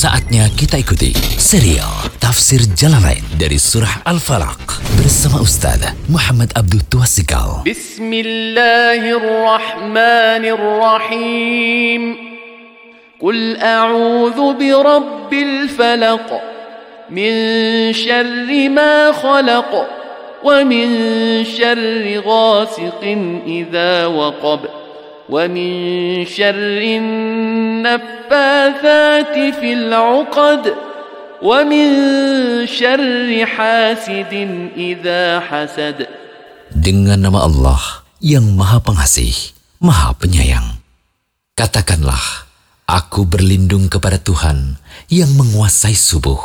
Saatnya kita ikuti serial Tafsir Jalalain dari Surah Al-Falaq bersama Ustaz Muhammad Abdul Tuasikal. بسم الله الرحمن الرحيم قل أعوذ برب الفلق من شر ما خلق ومن شر غاسق إذا وقب ومن شر النفاثات في العقد ومن شر حاسد إذا حسد Dengan nama Allah yang Maha Pengasih, Maha Penyayang. Katakanlah, aku berlindung kepada Tuhan yang menguasai subuh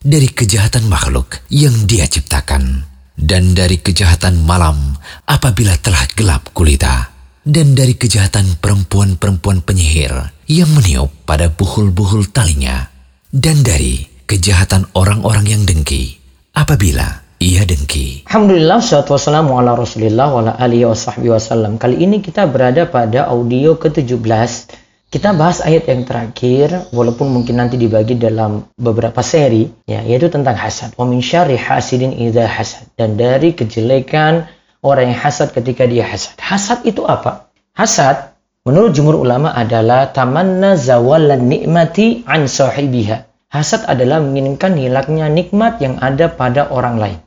dari kejahatan makhluk yang Dia ciptakan dan dari kejahatan malam apabila telah gelap gulita dan dari kejahatan perempuan-perempuan penyihir yang meniup pada buhul-buhul talinya dan dari kejahatan orang-orang yang dengki apabila ia dengki. Alhamdulillah, salatu wassalamu ala rasulillah wa ala alihi wa sahbihi wasallam. Kali ini kita berada pada audio ke-17. Kita bahas ayat yang terakhir, walaupun mungkin nanti dibagi dalam beberapa seri, ya, yaitu tentang hasad. Wa min syarri hasidin idza hasad. Dan dari kejelekan orang yang hasad ketika dia hasad. Hasad itu apa? Hasad, menurut jumhur ulama adalah tamanna zawalan nikmati an sahibiha. Hasad adalah menginginkan hilangnya nikmat yang ada pada orang lain.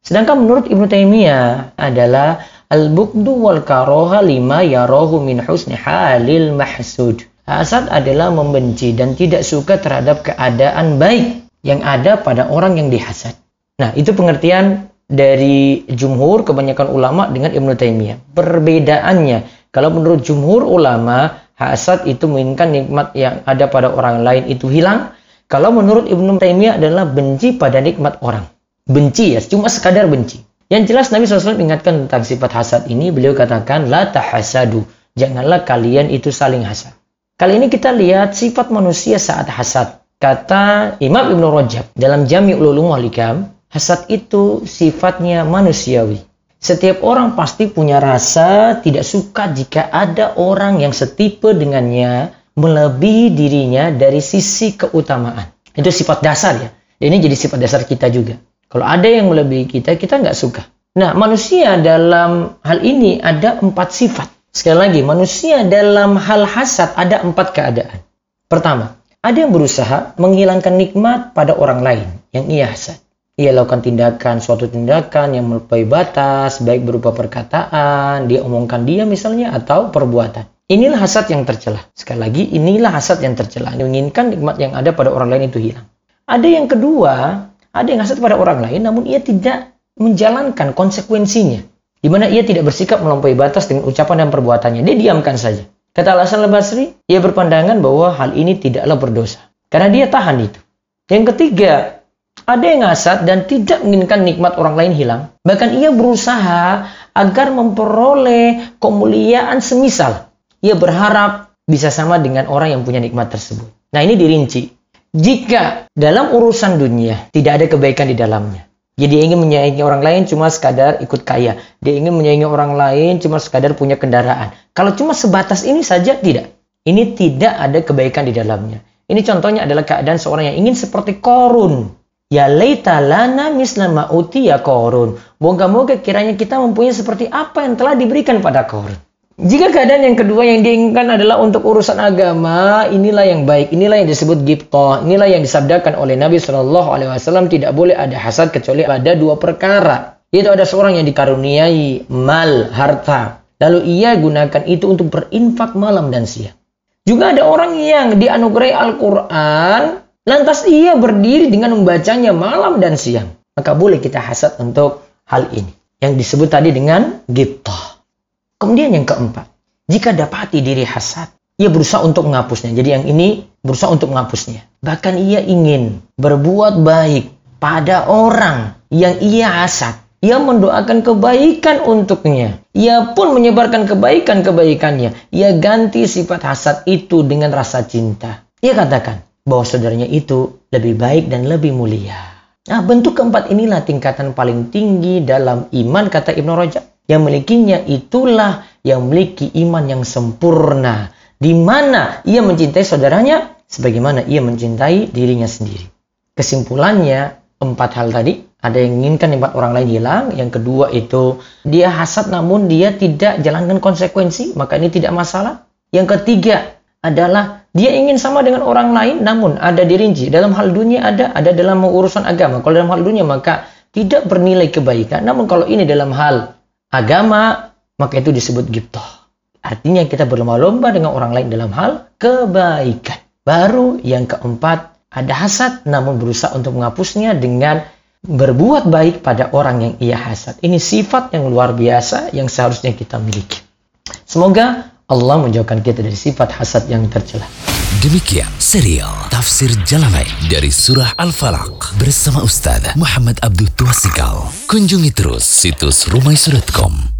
Sedangkan menurut Ibnu Taimiyah adalah al-bukdu wal karoha lima yarohu min husni halil mahsud. Hasad adalah membenci dan tidak suka terhadap keadaan baik yang ada pada orang yang dihasad. Nah, itu pengertian dari jumhur kebanyakan ulama dengan Ibnu Taimiyah. Perbedaannya, kalau menurut jumhur ulama, hasad itu menginginkan nikmat yang ada pada orang lain itu hilang. Kalau menurut Ibnu Taimiyah adalah benci pada nikmat orang benci ya, cuma sekadar benci. Yang jelas Nabi SAW ingatkan tentang sifat hasad ini, beliau katakan, La tahasadu, janganlah kalian itu saling hasad. Kali ini kita lihat sifat manusia saat hasad. Kata Imam Ibn Rajab dalam Jami Ululung Walikam, hasad itu sifatnya manusiawi. Setiap orang pasti punya rasa tidak suka jika ada orang yang setipe dengannya melebihi dirinya dari sisi keutamaan. Itu sifat dasar ya. Ini jadi sifat dasar kita juga. Kalau ada yang melebihi kita, kita nggak suka. Nah, manusia dalam hal ini ada empat sifat. Sekali lagi, manusia dalam hal hasad ada empat keadaan. Pertama, ada yang berusaha menghilangkan nikmat pada orang lain yang ia hasad. Ia lakukan tindakan, suatu tindakan yang melampaui batas, baik berupa perkataan, dia omongkan dia misalnya, atau perbuatan. Inilah hasad yang tercela. Sekali lagi, inilah hasad yang tercela. Menginginkan nikmat yang ada pada orang lain itu hilang. Ada yang kedua, ada yang hasad pada orang lain namun ia tidak menjalankan konsekuensinya. Di mana ia tidak bersikap melampaui batas dengan ucapan dan perbuatannya. Dia diamkan saja. Kata Al-Hasan al-Basri, ia berpandangan bahwa hal ini tidaklah berdosa. Karena dia tahan itu. Yang ketiga, ada yang hasad dan tidak menginginkan nikmat orang lain hilang. Bahkan ia berusaha agar memperoleh kemuliaan semisal. Ia berharap bisa sama dengan orang yang punya nikmat tersebut. Nah ini dirinci. Jika dalam urusan dunia tidak ada kebaikan di dalamnya, jadi dia ingin menyayangi orang lain cuma sekadar ikut kaya. Dia ingin menyayangi orang lain cuma sekadar punya kendaraan. Kalau cuma sebatas ini saja tidak. Ini tidak ada kebaikan di dalamnya. Ini contohnya adalah keadaan seorang yang ingin seperti korun. Ya leita lana mislama uti ya korun. Moga-moga kiranya kita mempunyai seperti apa yang telah diberikan pada korun. Jika keadaan yang kedua yang diinginkan adalah untuk urusan agama, inilah yang baik, inilah yang disebut giptoh, inilah yang disabdakan oleh Nabi Shallallahu Alaihi Wasallam tidak boleh ada hasad kecuali ada dua perkara, yaitu ada seorang yang dikaruniai mal, harta, lalu ia gunakan itu untuk berinfak malam dan siang. Juga ada orang yang dianugerahi Al-Quran, lantas ia berdiri dengan membacanya malam dan siang. Maka boleh kita hasad untuk hal ini. Yang disebut tadi dengan giptoh. Kemudian yang keempat, jika dapati diri hasad, ia berusaha untuk menghapusnya. Jadi yang ini berusaha untuk menghapusnya. Bahkan ia ingin berbuat baik pada orang yang ia hasad. Ia mendoakan kebaikan untuknya. Ia pun menyebarkan kebaikan-kebaikannya. Ia ganti sifat hasad itu dengan rasa cinta. Ia katakan bahwa saudaranya itu lebih baik dan lebih mulia. Nah, bentuk keempat inilah tingkatan paling tinggi dalam iman kata Ibnu Rajab. Yang milikinya itulah yang memiliki iman yang sempurna. Di mana ia mencintai saudaranya sebagaimana ia mencintai dirinya sendiri. Kesimpulannya, empat hal tadi, ada yang menginginkan empat orang lain hilang, yang kedua itu dia hasad namun dia tidak jalankan konsekuensi, maka ini tidak masalah. Yang ketiga adalah dia ingin sama dengan orang lain namun ada dirinci. Dalam hal dunia ada, ada dalam urusan agama. Kalau dalam hal dunia maka tidak bernilai kebaikan. Namun kalau ini dalam hal agama, maka itu disebut giptoh. Artinya kita berlomba-lomba dengan orang lain dalam hal kebaikan. Baru yang keempat, ada hasad namun berusaha untuk menghapusnya dengan berbuat baik pada orang yang ia hasad. Ini sifat yang luar biasa yang seharusnya kita miliki. Semoga Allah menjauhkan kita dari sifat hasad yang tercela. Demikian serial Tafsir Jalalain dari Surah Al-Falaq bersama Ustaz Muhammad Abdul Tuasikal. Kunjungi terus situs rumaisu.com